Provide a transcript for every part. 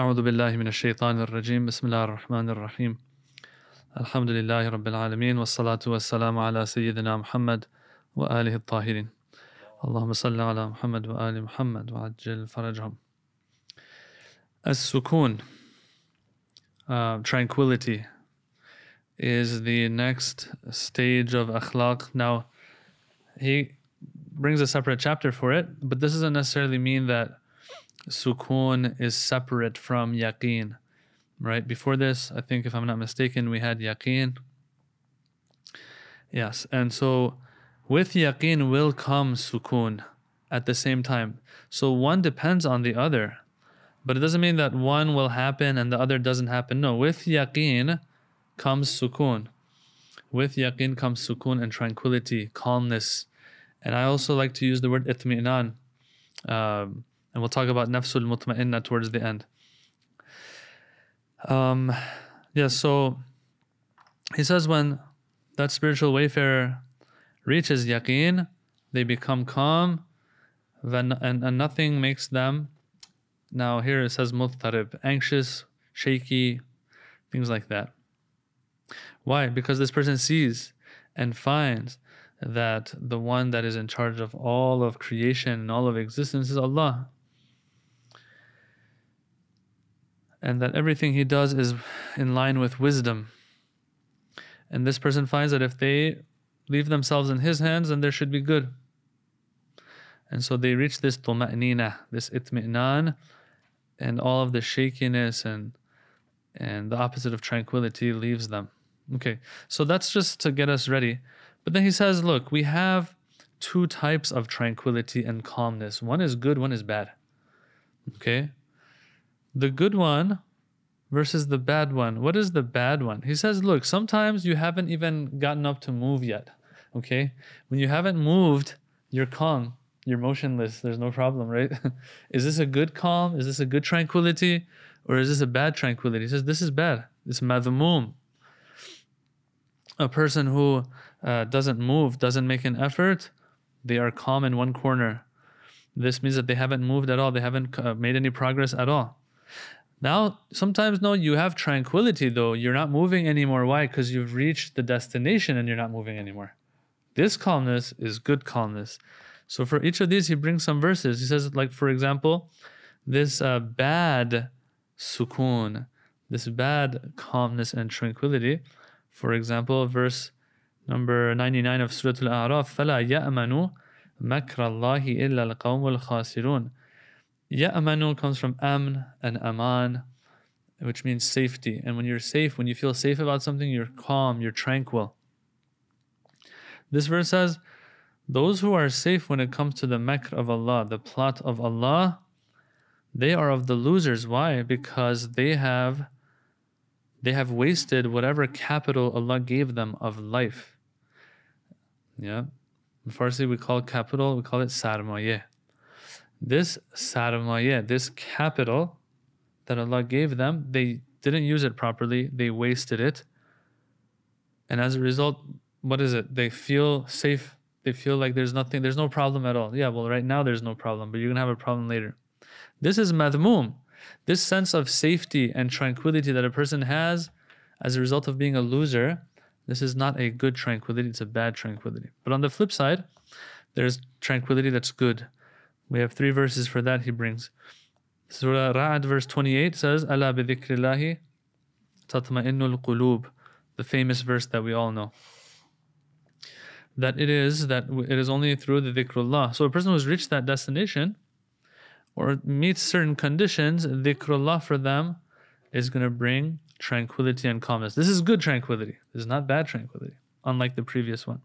أعوذ بالله من الشيطان الرجيم. بسم الله الرحمن الرحيم. الحمد لله رب العالمين والصلاة والسلام على سيدنا محمد وآله الطاهرين. اللهم صل على محمد وآل محمد وعجل فرجهم. السكون uh, tranquility is the next stage of akhlaq. Now he brings a separate chapter for it but this doesn't necessarily mean that sukoon is separate from yaqeen. Right? Before this, I think if I'm not mistaken, we had yaqeen. Yes, and so with yaqeen will come sukun at the same time. So one depends on the other. But it doesn't mean that one will happen and the other doesn't happen. No, with yaqeen comes sukun. With yaqeen comes sukun and tranquility, calmness. And I also like to use the word itmi'nan. Um, and we'll talk about nafsul mutma'inna towards the end. Um, yeah, so he says when that spiritual wayfarer reaches yaqeen, they become calm, and, and nothing makes them. Now here it says muttarib, anxious, shaky, things like that. Why? Because this person sees and finds that the one that is in charge of all of creation and all of existence is Allah. And that everything he does is in line with wisdom. And this person finds that if they leave themselves in his hands, then there should be good. And so they reach this tuma'nina, this itmi'nan, and all of the shakiness and and the opposite of tranquility leaves them. Okay, so that's just to get us ready. But then he says, look, we have two types of tranquility and calmness. One is good, one is bad. Okay? The good one versus the bad one. What is the bad one? He says, look, sometimes you haven't even gotten up to move yet. Okay? When you haven't moved, you're calm, you're motionless, there's no problem, right? is this a good calm? Is this a good tranquility? Or is this a bad tranquility? He says, this is bad. It's madhumum. A person who uh, doesn't move, doesn't make an effort, they are calm in one corner. This means that they haven't moved at all, they haven't uh, made any progress at all. Now, sometimes no, you have tranquility though. You're not moving anymore. Why? Because you've reached the destination and you're not moving anymore. This calmness is good calmness. So for each of these, he brings some verses. He says, like for example, this uh, bad sukoon, this bad calmness and tranquility. For example, verse number 99 of Surah Al-A'raf, فَلَا يَأْمَنُوا مَكْرَ اللَّهِ إِلَّا الْقَوْمُ الْخَاسِرُونَ Ya'manu comes from amn and aman, which means safety. And when you're safe, when you feel safe about something, you're calm, you're tranquil. This verse says, Those who are safe when it comes to the makr of Allah, the plot of Allah, they are of the losers. Why? Because they have they have wasted whatever capital Allah gave them of life. Yeah. In Farsi we call capital, we call it sarmayeh. This sarmaya, this capital that Allah gave them, they didn't use it properly, they wasted it. And as a result, what is it? They feel safe. They feel like there's nothing, there's no problem at all. Yeah, well, right now there's no problem, but you're gonna have a problem later. This is madmum. This sense of safety and tranquility that a person has as a result of being a loser, this is not a good tranquility, it's a bad tranquility. But on the flip side, there's tranquility that's good. We have three verses for that he brings. Surah Ra'ad verse 28 says, tatma'innul qulub, the famous verse that we all know. That it is that it is only through the dhikrullah. So a person who's reached that destination or meets certain conditions, dhikrullah for them is going to bring tranquility and calmness. This is good tranquility. This is not bad tranquility, unlike the previous one.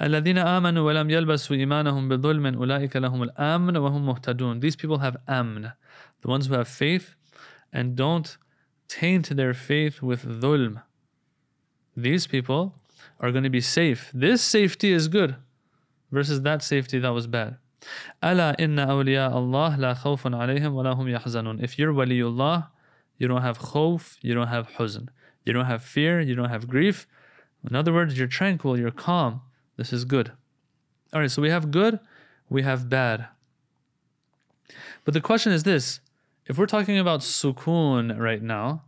الذين آمنوا ولم يلبسوا إيمانهم بظلم أولئك لهم الأمن وهم مهتدون. These people have amn, the ones who have faith and don't taint their faith with dhulm. These people are going to be safe. This safety is good versus that safety that was bad. ألا إن أولياء الله لا خوف عليهم ولا هم يحزنون. If you're waliullah, you don't have khawf, you don't have huzn. You don't have fear, you don't have grief. In other words, you're tranquil, you're calm. This is good. All right, so we have good, we have bad. But the question is this if we're talking about sukoon right now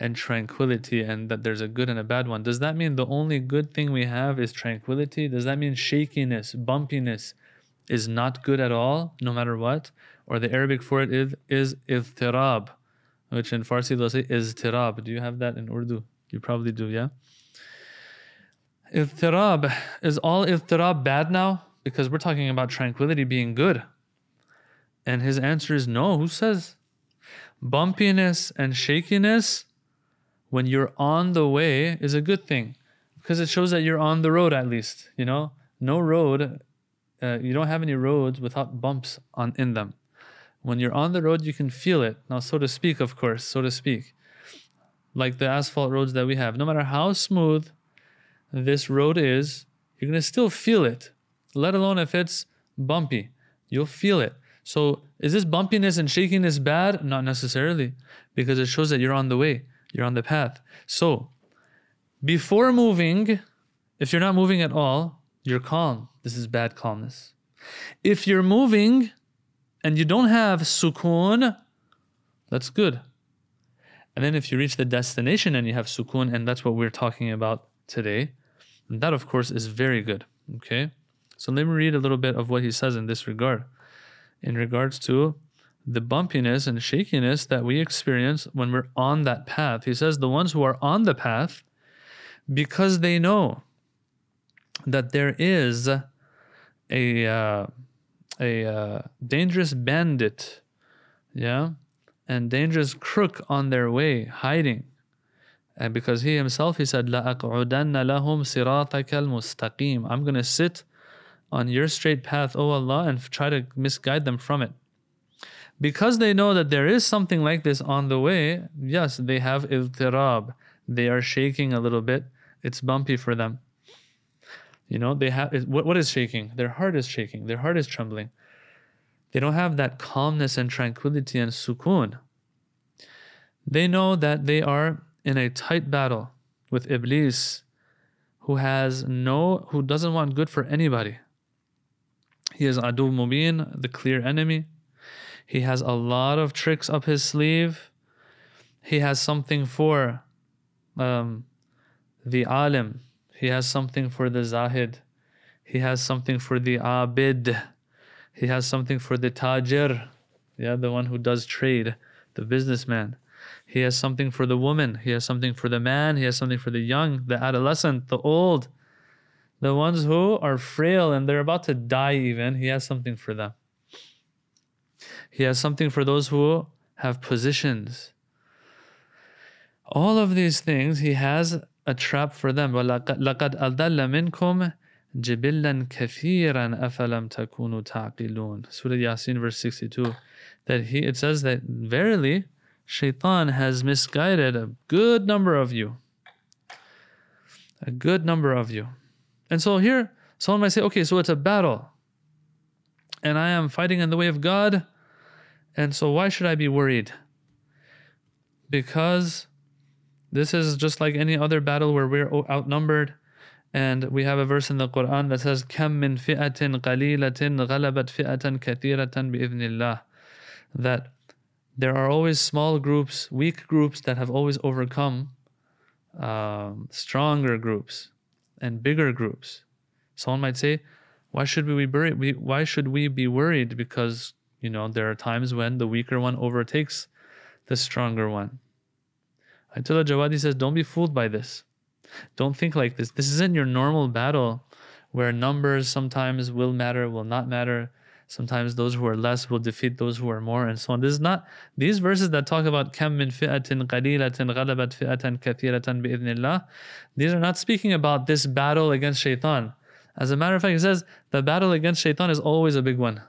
and tranquility and that there's a good and a bad one, does that mean the only good thing we have is tranquility? Does that mean shakiness, bumpiness is not good at all, no matter what? Or the Arabic for it is, is iztirab, which in Farsi they'll say iztirab. Do you have that in Urdu? You probably do, yeah? Iztirab, is all iztirab bad now? Because we're talking about tranquility being good. And his answer is no. Who says? Bumpiness and shakiness when you're on the way is a good thing because it shows that you're on the road at least. You know, no road, uh, you don't have any roads without bumps on in them. When you're on the road, you can feel it. Now, so to speak, of course, so to speak, like the asphalt roads that we have. No matter how smooth this road is, you're gonna still feel it. Let alone if it's bumpy, you'll feel it. So is this bumpiness and shakiness bad? Not necessarily, because it shows that you're on the way, you're on the path. So before moving, if you're not moving at all, you're calm. This is bad calmness. If you're moving and you don't have sukoon, that's good. And then if you reach the destination and you have sukoon, and that's what we're talking about today, that of course is very good. Okay? So let me read a little bit of what he says in this regard in regards to the bumpiness and shakiness that we experience when we're on that path. He says, The ones who are on the path, because they know that there is a, uh, a uh, dangerous bandit, yeah, and dangerous crook on their way, hiding. And because he himself, he said, لَأَقْعُدَنَّ لَهُمْ صِرَاطَكَ الْمُسْتَقِيمِ I'm going to sit on your straight path, O Allah, and try to misguide them from it. Because they know that there is something like this on the way, yes, they have iztirab. They are shaking a little bit. It's bumpy for them. You know, they have what, what is shaking? Their heart is shaking. Their heart is trembling. They don't have that calmness and tranquility and sukoon. They know that they are in a tight battle with Iblis, who has no, who doesn't want good for anybody. He is Adu Mubin, the clear enemy. He has a lot of tricks up his sleeve. He has something for um, the alim. He has something for the zahid. He has something for the abid. He has something for the tajir, yeah, the one who does trade, the businessman. He has something for the woman. He has something for the man. He has something for the young, the adolescent, the old. The ones who are frail and they're about to die, even, he has something for them. He has something for those who have positions. All of these things, he has a trap for them. لَقَدْ أَضَلَّ مِنْكُمْ جِبِلًّا كَثِيرًا أَفَلَمْ تَكُونُوا تَعْقِلُونَ Surah Yasin, verse 62. That he, it says that verily, shaitan has misguided a good number of you. A good number of you. And so here, someone might say, okay, so it's a battle. And I am fighting in the way of God. And so why should I be worried? Because this is just like any other battle where we're outnumbered. And we have a verse in the Quran that says, كَم مِّن فِئَةٍ قَلِيلَةٍ غَلَبَتْ فِئَةً كَثِيرَةً بِإِذْنِ اللَّهِ That there are always small groups, weak groups that have always overcome um, stronger groups and bigger groups. Someone might say, why should we be worried? Why should we be worried? Because, you know, there are times when the weaker one overtakes the stronger one. Ayatollah Jawadi says, don't be fooled by this. Don't think like this. This isn't your normal battle where numbers sometimes will matter, will not matter. Sometimes those who are less will defeat those who are more, and so on. This is not these verses that talk about kam min fi'atin qalilatin ghalabat fi'atan kathiratan bi'idhnillah. These are not speaking about this battle against shaitan. As a matter of fact, it says the battle against shaitan is always a big one.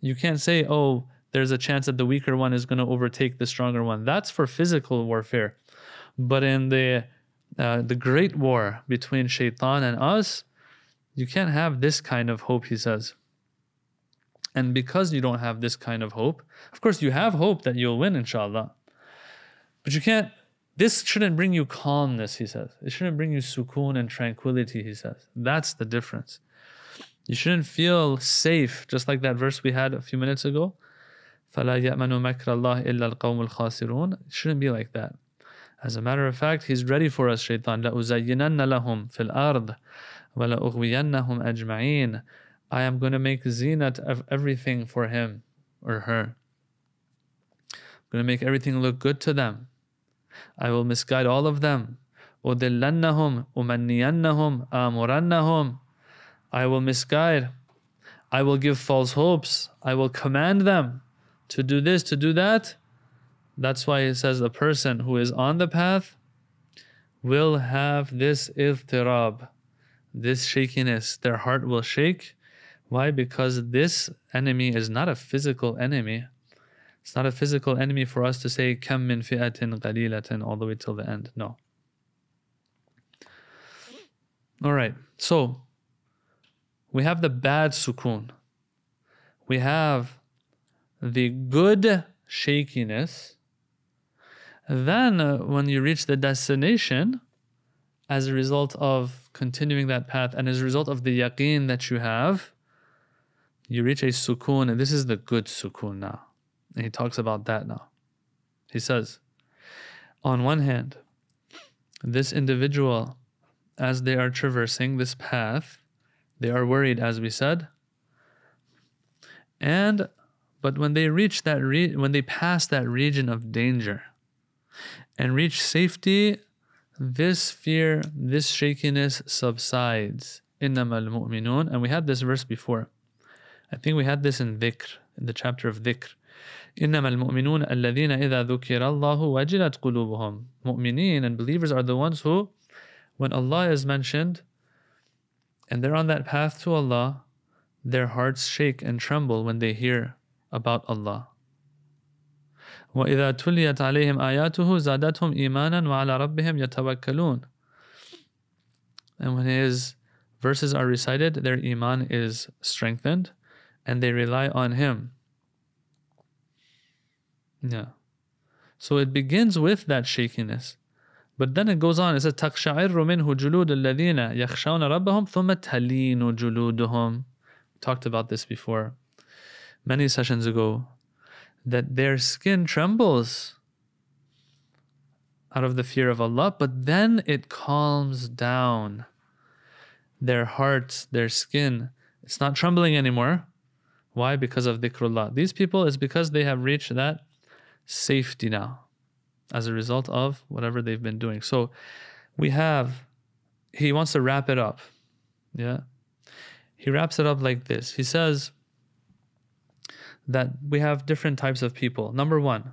You can't say, oh, there's a chance that the weaker one is going to overtake the stronger one. That's for physical warfare. But in the uh, the great war between shaitan and us, you can't have this kind of hope, he says. And because you don't have this kind of hope, of course, you have hope that you'll win, inshallah. But you can't, this shouldn't bring you calmness, he says. It shouldn't bring you sukoon and tranquility, he says. That's the difference. You shouldn't feel safe, just like that verse we had a few minutes ago. فَلَا يَأْمَنُ مَكْرَ اللَّهِ إِلَّا الْقَوْمُ الْخَاسِرُونَ It shouldn't be like that. As a matter of fact, he's ready for us, shaitan. لَأُزَيِّنَنَّ لَهُمْ فِي الْأَرْضِ وَلَأُغْوِيَنَّهُمْ أَجْمَعِينَ I am going to make zinat of everything for him or her. I'm going to make everything look good to them. I will misguide all of them. أُدِلَّنَّهُمْ أُمَنِّيَنَّهُمْ آمُرَنَّهُمْ I will misguide. I will give false hopes. I will command them to do this, to do that. That's why it says the person who is on the path will have this iztirab, this shakiness. Their heart will shake why? Because this enemy is not a physical enemy. It's not a physical enemy for us to say kam min fi'atin qalilatin all the way till the end. No. All right. So we have the bad sukun. We have the good shakiness. Then, uh, when you reach the destination, as a result of continuing that path and as a result of the yaqeen that you have, you reach a sukun, and this is the good sukun now. And he talks about that now. He says, on one hand, this individual, as they are traversing this path, they are worried, as we said. And but when they reach that re- when they pass that region of danger and reach safety, this fear, this shakiness subsides. إنما المؤمنون and we had this verse before. I think we had this in dhikr, in the chapter of dhikr. إنما المؤمنون الذين إذا ذكر الله وجلت قلوبهم. Mu'mineen and believers are the ones who, when Allah is mentioned, and they're on that path to Allah, their hearts shake and tremble when they hear about Allah. وإذا تليت عليهم آياته زادتهم إيمانا وعلى ربهم يتوكلون. And when his verses are recited, their iman is strengthened and they rely on him. Yeah. So it begins with that shakiness. But then it goes on, it says, تَقْشَعِرُّ مِنْهُ جُلُودُ الَّذِينَ يَخْشَوْنَ رَبَّهُمْ ثُمَّ تَلِينُ جُلُودُهُم Talked about this before, many sessions ago, that their skin trembles out of the fear of Allah, but then it calms down. Their hearts, their skin, it's not trembling anymore. Why? Because of dhikrullah. These people is because they have reached that safety now as a result of whatever they've been doing. So we have, he wants to wrap it up. Yeah. He wraps it up like this. He says that we have different types of people. Number one,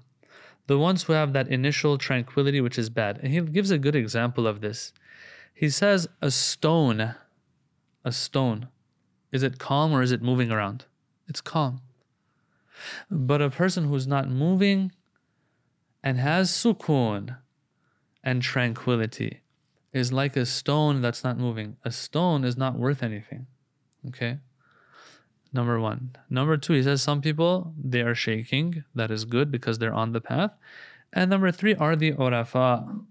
the ones who have that initial tranquility, which is bad. And he gives a good example of this. He says, a stone, a stone, is it calm or is it moving around? It's calm. But a person who's not moving and has sukun and tranquility is like a stone that's not moving. A stone is not worth anything. Okay? Number one. Number two, he says some people they are shaking. That is good because they're on the path. And number three are the urafa.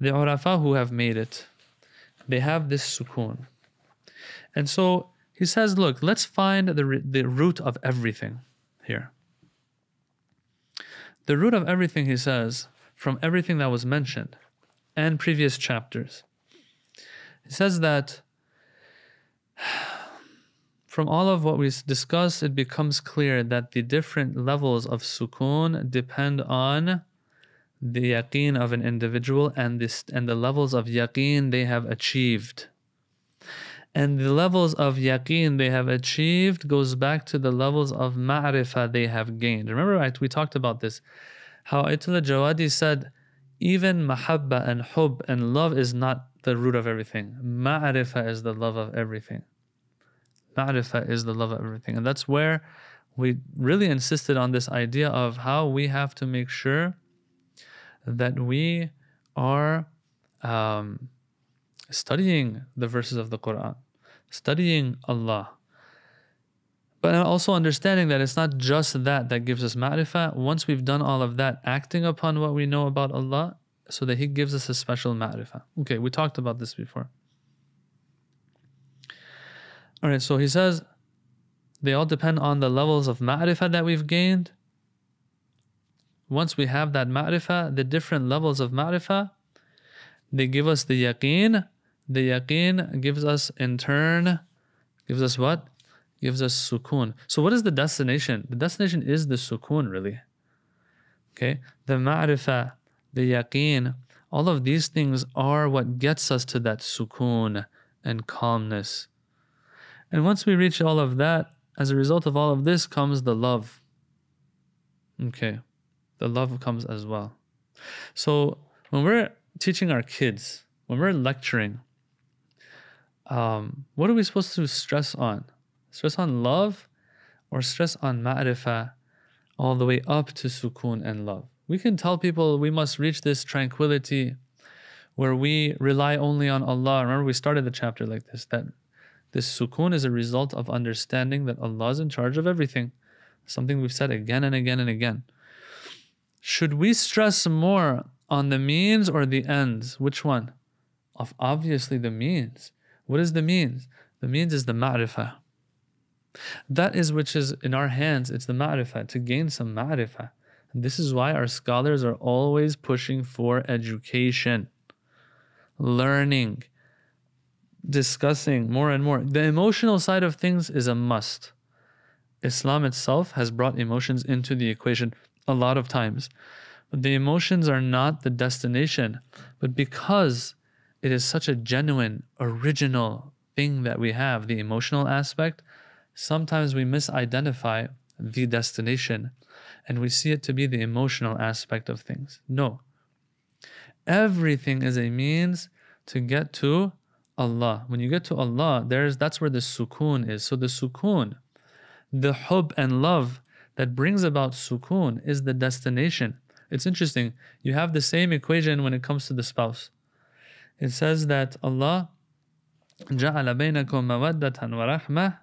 The urafa who have made it. They have this sukun. And so he says, look, let's find the, the root of everything here. The root of everything, he says, from everything that was mentioned and previous chapters, he says that from all of what we discussed, it becomes clear that the different levels of sukoon depend on the yaqeen of an individual and this and the levels of yaqeen they have achieved. And the levels of yaqeen they have achieved goes back to the levels of ma'rifah they have gained. Remember, right, we talked about this. How Ayatollah Jawadi said, even mahabba and hub and love is not the root of everything. Ma'rifah is the love of everything. Ma'rifah is the love of everything. And that's where we really insisted on this idea of how we have to make sure that we are um, studying the verses of the Quran, studying Allah. But also understanding that it's not just that that gives us ma'rifah. Once we've done all of that, acting upon what we know about Allah, so that He gives us a special ma'rifah. Okay, we talked about this before. All right, so he says they all depend on the levels of ma'rifah that we've gained once we have that ma'rifah, the different levels of ma'rifah, they give us the yaqeen. The yaqeen gives us in turn, gives us what? Gives us sukoon. So what is the destination? The destination is the sukoon really. Okay? The ma'rifah, the yaqeen, all of these things are what gets us to that sukoon and calmness. And once we reach all of that, as a result of all of this comes the love. Okay, the love comes as well. So when we're teaching our kids, when we're lecturing, um, what are we supposed to stress on? Stress on love or stress on ma'rifah all the way up to sukoon and love? We can tell people we must reach this tranquility where we rely only on Allah. Remember, we started the chapter like this that this sukoon is a result of understanding that Allah is in charge of everything. Something we've said again and again and again. Should we stress more on the means or the ends? Which one? Of obviously the means. What is the means? The means is the ma'rifah. That is which is in our hands. It's the ma'rifah, to gain some ma'rifah. This is why our scholars are always pushing for education, learning, discussing more and more. The emotional side of things is a must. Islam itself has brought emotions into the equation a lot of times. But the emotions are not the destination. But because it is such a genuine, original thing that we have, the emotional aspect, sometimes we misidentify the destination and we see it to be the emotional aspect of things. No. Everything is a means to get to Allah. When you get to Allah, there's that's where the sukoon is. So the sukoon, the hub and love that brings about sukoon is the destination. It's interesting. You have the same equation when it comes to the spouse It says that Allah جعل بينكم مودة ورحمة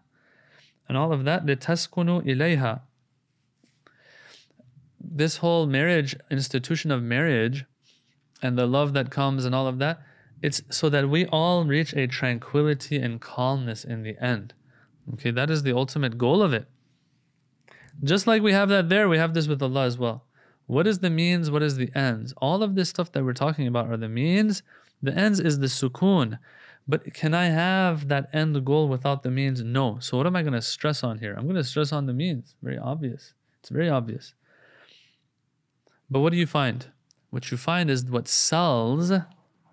and all of that لتسكنوا إليها. This whole marriage institution of marriage and the love that comes and all of that it's so that we all reach a tranquility and calmness in the end. Okay, that is the ultimate goal of it. Just like we have that there, we have this with Allah as well. What is the means? What is the ends? All of this stuff that we're talking about are the means. the ends is the sukoon. But can I have that end goal without the means? No. So what am I going to stress on here? I'm going to stress on the means. Very obvious. It's very obvious. But what do you find? What you find is what sells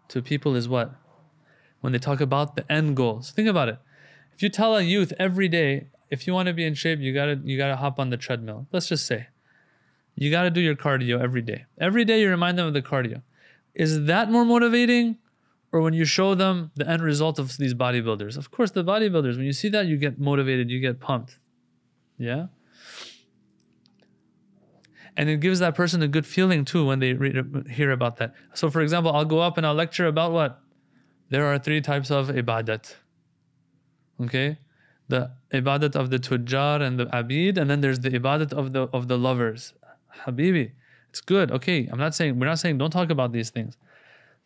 to people is what? When they talk about the end goals. Think about it. If you tell a youth every day, if you want to be in shape, you gotta you gotta hop on the treadmill. Let's just say. You gotta do your cardio every day. Every day you remind them of the cardio. Is that more motivating? Or when you show them the end result of these bodybuilders? Of course, the bodybuilders, when you see that, you get motivated, you get pumped. Yeah? and it gives that person a good feeling too when they hear about that. So, for example, I'll go up and I'll lecture about what there are three types of ibadat. Okay, the ibadat of the tujjar and the abid, and then there's the ibadat of the of the lovers. Habibi, it's good. Okay, I'm not saying we're not saying don't talk about these things,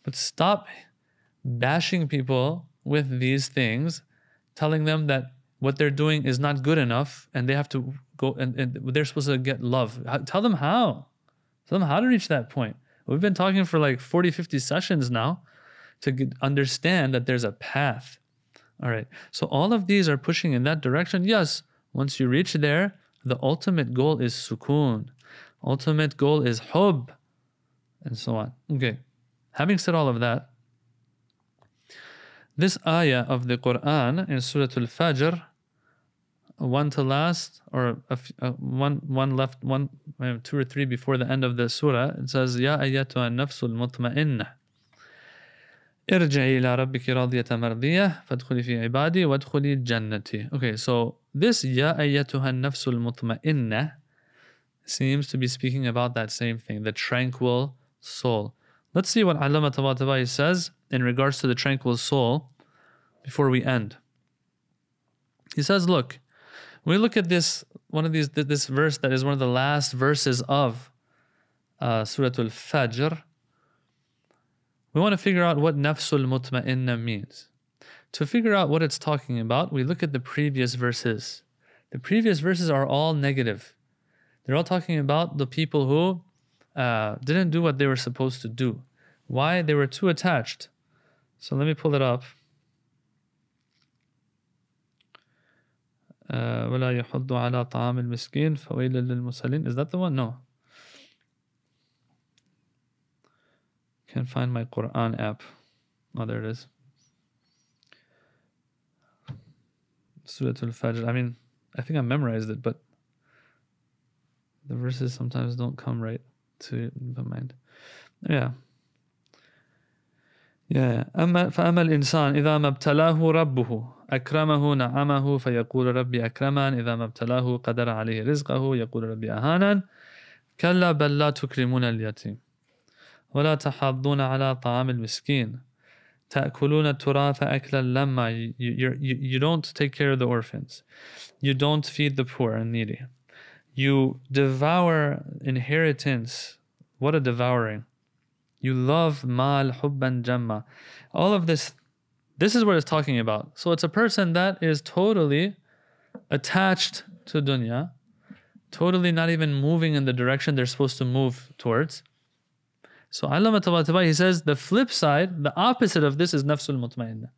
but stop bashing people with these things, telling them that what they're doing is not good enough and they have to go and, and they're supposed to get love. Tell them how. Tell them how to reach that point. We've been talking for like 40, 50 sessions now to get, understand that there's a path. All right. So all of these are pushing in that direction. Yes, once you reach there, the ultimate goal is sukoon. Ultimate goal is hub and so on. Okay. Having said all of that, this ayah of the Quran in Surah Al-Fajr one to last, or a f- uh, one one left, one uh, two or three before the end of the surah. It says, "Ya ayyatuha nafsul mutma'inna." ارجعي إلى ربك راضية مرضية فادخلي في عبادي وادخلي جنتي. Okay, so this يا أيتها النفس المطمئنة seems to be speaking about that same thing, the tranquil soul. Let's see what Allama Tabatabai says in regards to the tranquil soul before we end. He says, look, we look at this, one of these, this verse that is one of the last verses of uh, Surah Al Fajr, we want to figure out what nafsul mutma'inna means. To figure out what it's talking about, we look at the previous verses. The previous verses are all negative. They're all talking about the people who uh, didn't do what they were supposed to do. Why? They were too attached. So let me pull it up. Uh, ولا يحض على طعام المسكين فويل للمصلين Is that the one? No. Can't find my Quran app. Oh, there it is. Surah Al-Fajr. I mean, I think I memorized it, but the verses sometimes don't come right to the mind. Yeah. Yeah. أما فأما الإنسان إذا ما ابتلاه ربه أكرمه نعمه فيقول ربي أكرمن إذا ما ابتلاه قدر عليه رزقه يقول ربي أهانن كلا بل لا تكرمون اليتيم ولا تحضون على طعام المسكين تأكلون التراث أكلا لما you, you, you don't take care of the orphans you don't feed the poor and needy you devour inheritance. What a devouring. You love mal hubban jamma. All of this this is what it's talking about. So it's a person that is totally attached to dunya totally not even moving in the direction they're supposed to move towards. So Allama Tabatabai, he says the flip side, the opposite of this is nafsul mutmainna.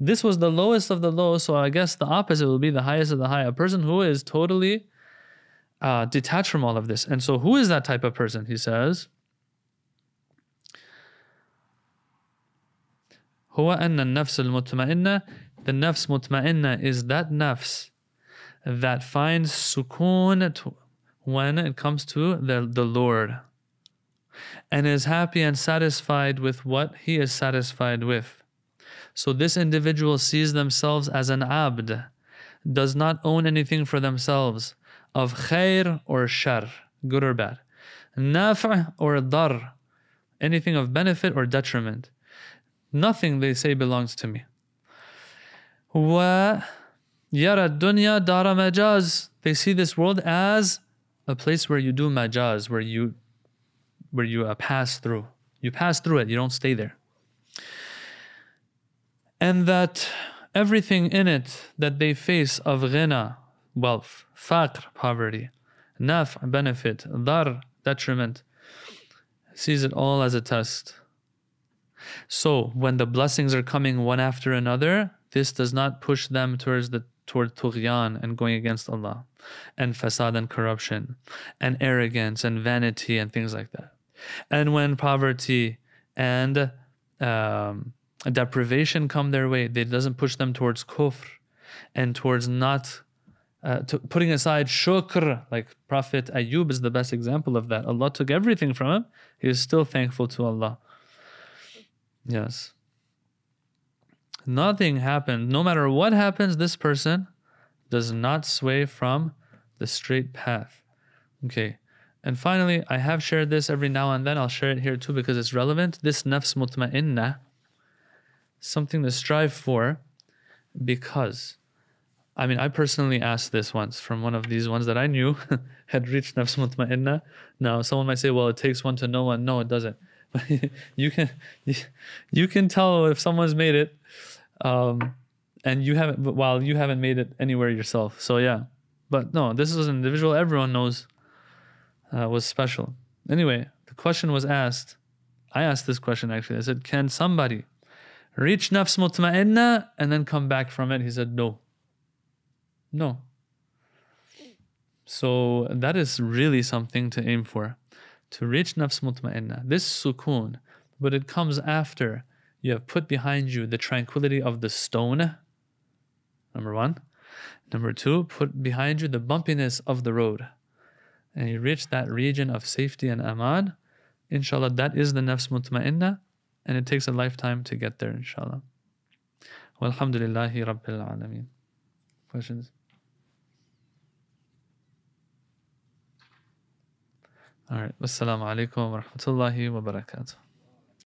This was the lowest of the low, so I guess the opposite will be the highest of the high. A person who is totally uh, detached from all of this. And so who is that type of person? He says, هو أن النفس المطمئنة The nafs mutma'inna is that nafs that finds sukoon when it comes to the, the Lord and is happy and satisfied with what he is satisfied with. So this individual sees themselves as an abd, does not own anything for themselves of khair or shar, good or bad, nafa' or dar, anything of benefit or detriment. Nothing they say belongs to me. Wa yara dunya dara majaz. They see this world as a place where you do majaz, where you where you uh, pass through. You pass through it, you don't stay there. And that everything in it that they face of ghina, wealth, faqr, poverty, naf, benefit, dar, detriment, sees it all as a test. So when the blessings are coming one after another, this does not push them towards the toward tughyan and going against Allah, and fasad and corruption, and arrogance and vanity and things like that. And when poverty and um, deprivation come their way, it doesn't push them towards kufr and towards not uh, to putting aside shukr. Like Prophet Ayub is the best example of that. Allah took everything from him. He is still thankful to Allah. Yes. Nothing happened. No matter what happens, this person does not sway from the straight path. Okay. And finally, I have shared this every now and then. I'll share it here too because it's relevant. This nafs mutma'inna, something to strive for because, I mean, I personally asked this once from one of these ones that I knew had reached nafs mutma'inna. Now, someone might say, well, it takes one to know one. No, it doesn't. You can, you can tell if someone's made it, um, and you haven't, while you haven't made it anywhere yourself. So yeah, but no, this is an individual. Everyone knows uh, was special. Anyway, the question was asked. I asked this question actually. I said, Can somebody reach nafs mutma'inna and then come back from it? He said, No. No. So that is really something to aim for. To reach nafs mutma'inna. This sukoon, but it comes after you have put behind you the tranquility of the stone. Number one. Number two, put behind you the bumpiness of the road and you reach that region of safety and aman, inshallah, that is the nafs mutma'inna, and it takes a lifetime to get there, inshallah. Walhamdulillahi Rabbil Alameen. Questions? All right. Wassalamu alaikum wa rahmatullahi wa barakatuh.